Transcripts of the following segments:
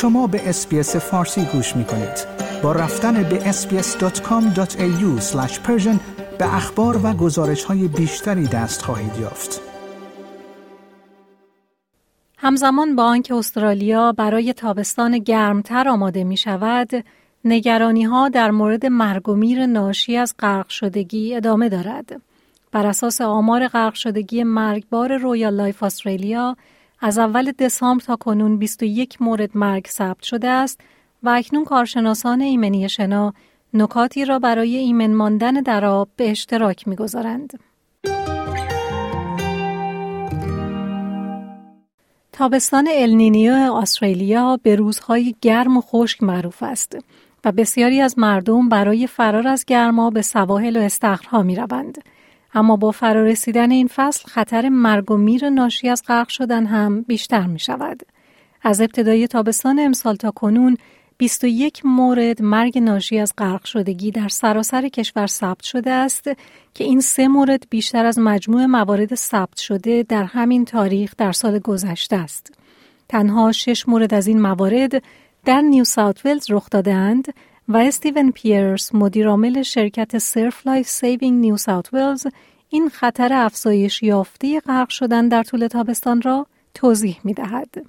شما به SBS فارسی گوش می کنید. با رفتن به sbs.com.au به اخبار و گزارش های بیشتری دست خواهید یافت. همزمان با آنکه استرالیا برای تابستان گرمتر آماده می شود، نگرانی ها در مورد مرگ و میر ناشی از غرق شدگی ادامه دارد. بر اساس آمار غرق شدگی مرگبار Royal Life استرالیا از اول دسامبر تا کنون 21 مورد مرگ ثبت شده است و اکنون کارشناسان ایمنی شنا نکاتی را برای ایمن ماندن در آب به اشتراک می‌گذارند. تابستان النینیو استرالیا به روزهای گرم و خشک معروف است و بسیاری از مردم برای فرار از گرما به سواحل و استخرها می روند. اما با فرارسیدن این فصل خطر مرگ و میر ناشی از غرق شدن هم بیشتر می شود. از ابتدای تابستان امسال تا کنون 21 مورد مرگ ناشی از غرق شدگی در سراسر کشور ثبت شده است که این سه مورد بیشتر از مجموع موارد ثبت شده در همین تاریخ در سال گذشته است. تنها شش مورد از این موارد در نیو ساوت ولز رخ دادهاند و استیون پیرس مدیرعامل شرکت سرف لایف سیوینگ نیو ساوت ولز این خطر افزایش یافته غرق شدن در طول تابستان را توضیح می دهد.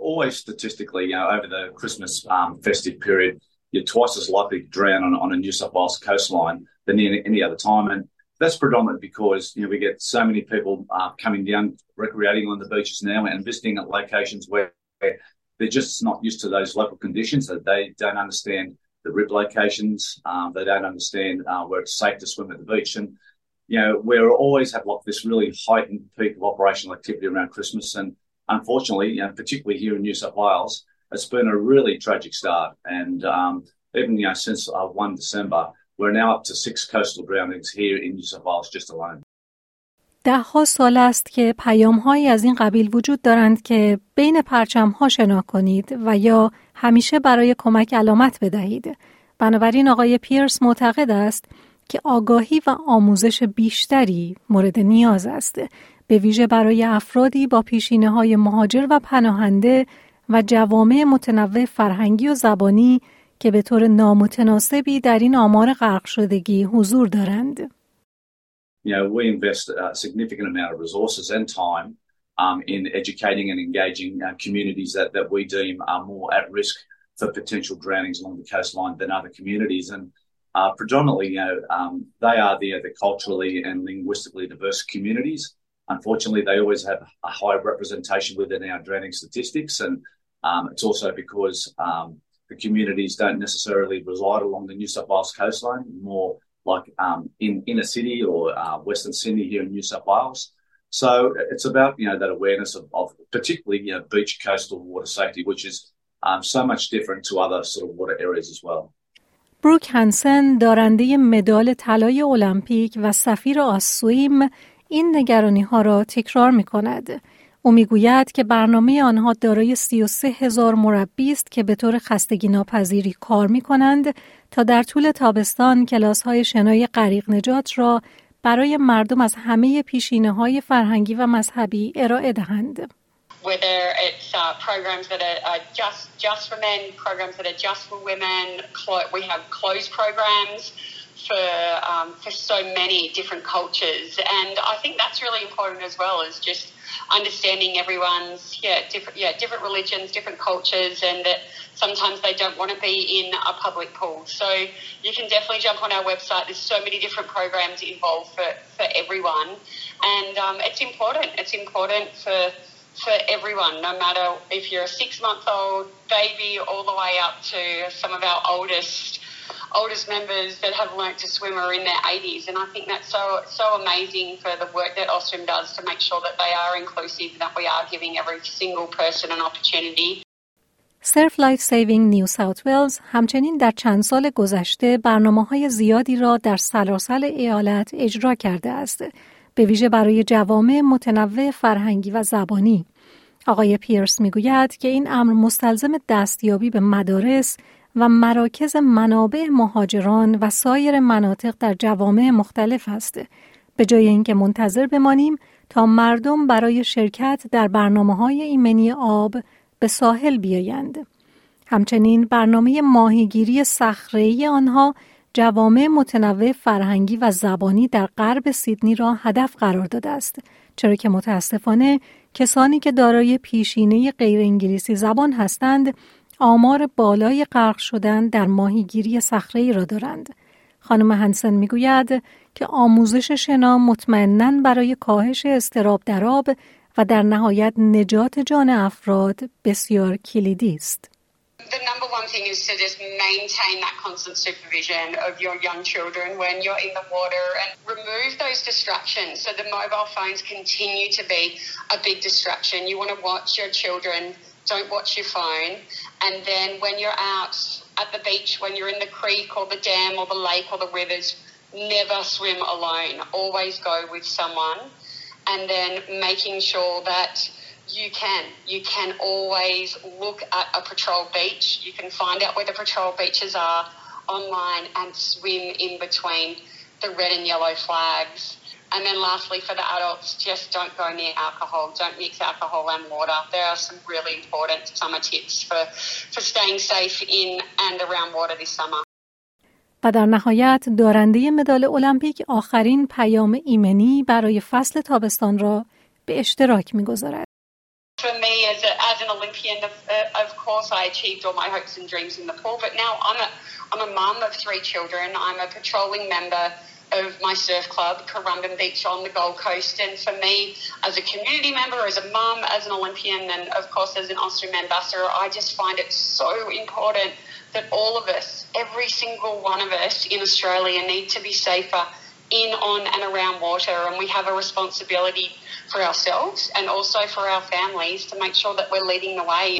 Always statistically, you know, over the Christmas um, festive period, you're twice as likely to drown on, on a New South Wales coastline than any, any other time. And that's predominant because, you know, we get so many people uh, coming down, recreating on the beaches now and visiting at locations where they're just not used to those local conditions, that they don't understand the rip locations. Um, they don't understand uh, where it's safe to swim at the beach. And, you know, we always have like this really heightened peak of operational activity around Christmas. And unfortunately, you know, particularly here in New South Wales, it's been a really tragic start. And um, even, you know, since uh, 1 December, we're now up to six coastal drownings here in New South Wales just alone. ده ها سال است که پیام هایی از این قبیل وجود دارند که بین پرچم ها شنا کنید و یا همیشه برای کمک علامت بدهید. بنابراین آقای پیرس معتقد است که آگاهی و آموزش بیشتری مورد نیاز است. به ویژه برای افرادی با پیشینه های مهاجر و پناهنده و جوامع متنوع فرهنگی و زبانی که به طور نامتناسبی در این آمار غرق شدگی حضور دارند. You know, we invest a significant amount of resources and time um, in educating and engaging uh, communities that, that we deem are more at risk for potential drownings along the coastline than other communities. And uh, predominantly, you know, um, they are the, the culturally and linguistically diverse communities. Unfortunately, they always have a high representation within our drowning statistics. And um, it's also because um, the communities don't necessarily reside along the New South Wales coastline, more like um, in inner city or uh, Western Sydney here in New South Wales. So it's about you know that awareness of, of particularly you know beach coastal water safety, which is um, so much different to other sort of water areas as well. بروک هنسن دارنده مدال طلای المپیک و سفیر آسویم این نگرانی ها را تکرار می کند. او می‌گوید که برنامه آنها دارای 33 هزار مربی است که به طور خستگی ناپذیری کار می کنند تا در طول تابستان کلاس های شنای غریق نجات را برای مردم از همه پیشینه های فرهنگی و مذهبی ارائه دهند. whether it's uh, programs that are, are, just just for men, programs that are just for women. we have closed programs for um, for so many different cultures, and I think that's really important as well. Is just understanding everyone's yeah different yeah different religions, different cultures, and that sometimes they don't want to be in a public pool. So you can definitely jump on our website. There's so many different programs involved for for everyone, and um, it's important. It's important for for everyone, no matter if you're a six month old baby all the way up to some of our oldest oldest members that have learnt to swim are in their 80s and I think that's so so amazing for the work that Ostrom does to make sure that they are inclusive and that we are giving every single person an opportunity سرف لایف سیوینگ نیو ساوت ولز همچنین در چند سال گذشته برنامه های زیادی را در سلاسل ایالت اجرا کرده است. به ویژه برای جوامع متنوع فرهنگی و زبانی. آقای پیرس می‌گوید که این امر مستلزم دستیابی به مدارس و مراکز منابع مهاجران و سایر مناطق در جوامع مختلف است. به جای اینکه منتظر بمانیم تا مردم برای شرکت در برنامه های ایمنی آب به ساحل بیایند. همچنین برنامه ماهیگیری صخره‌ای آنها جوامع متنوع فرهنگی و زبانی در غرب سیدنی را هدف قرار داده است چرا که متاسفانه کسانی که دارای پیشینه غیر انگلیسی زبان هستند آمار بالای غرق شدن در ماهیگیری صخره‌ای را دارند خانم هنسن می‌گوید که آموزش شنا مطمئنا برای کاهش استراب در آب و در نهایت نجات جان افراد بسیار کلیدی است. The number one thing is to just maintain that constant supervision of your young children when you're in the water and remove those distractions. So the mobile phones continue to be a big distraction. You want to watch your children, don't watch your phone. And then when you're out at the beach, when you're in the creek or the dam or the lake or the rivers, never swim alone. Always go with someone. And then making sure that you can. You can always look at a patrol beach. You can find out where the patrol beaches are online and swim in between the red and yellow flags. And then lastly, for the adults, just don't go near alcohol. Don't mix alcohol and water. There are some really important summer tips for, for staying safe in and around water this summer. و در نهایت دارنده مدال المپیک آخرین پیام ایمنی برای فصل تابستان را به اشتراک میگذارد. For me, as, a, as an Olympian, of, uh, of course, I achieved all my hopes and dreams in the pool. But now I'm a, I'm a mum of three children. I'm a patrolling member of my surf club, Corundum Beach on the Gold Coast. And for me, as a community member, as a mum, as an Olympian, and of course as an Austrian ambassador, I just find it so important that all of us, every single one of us in Australia, need to be safer in, on, and around water. And we have a responsibility for ourselves and also for our families to make sure that we're leading the way.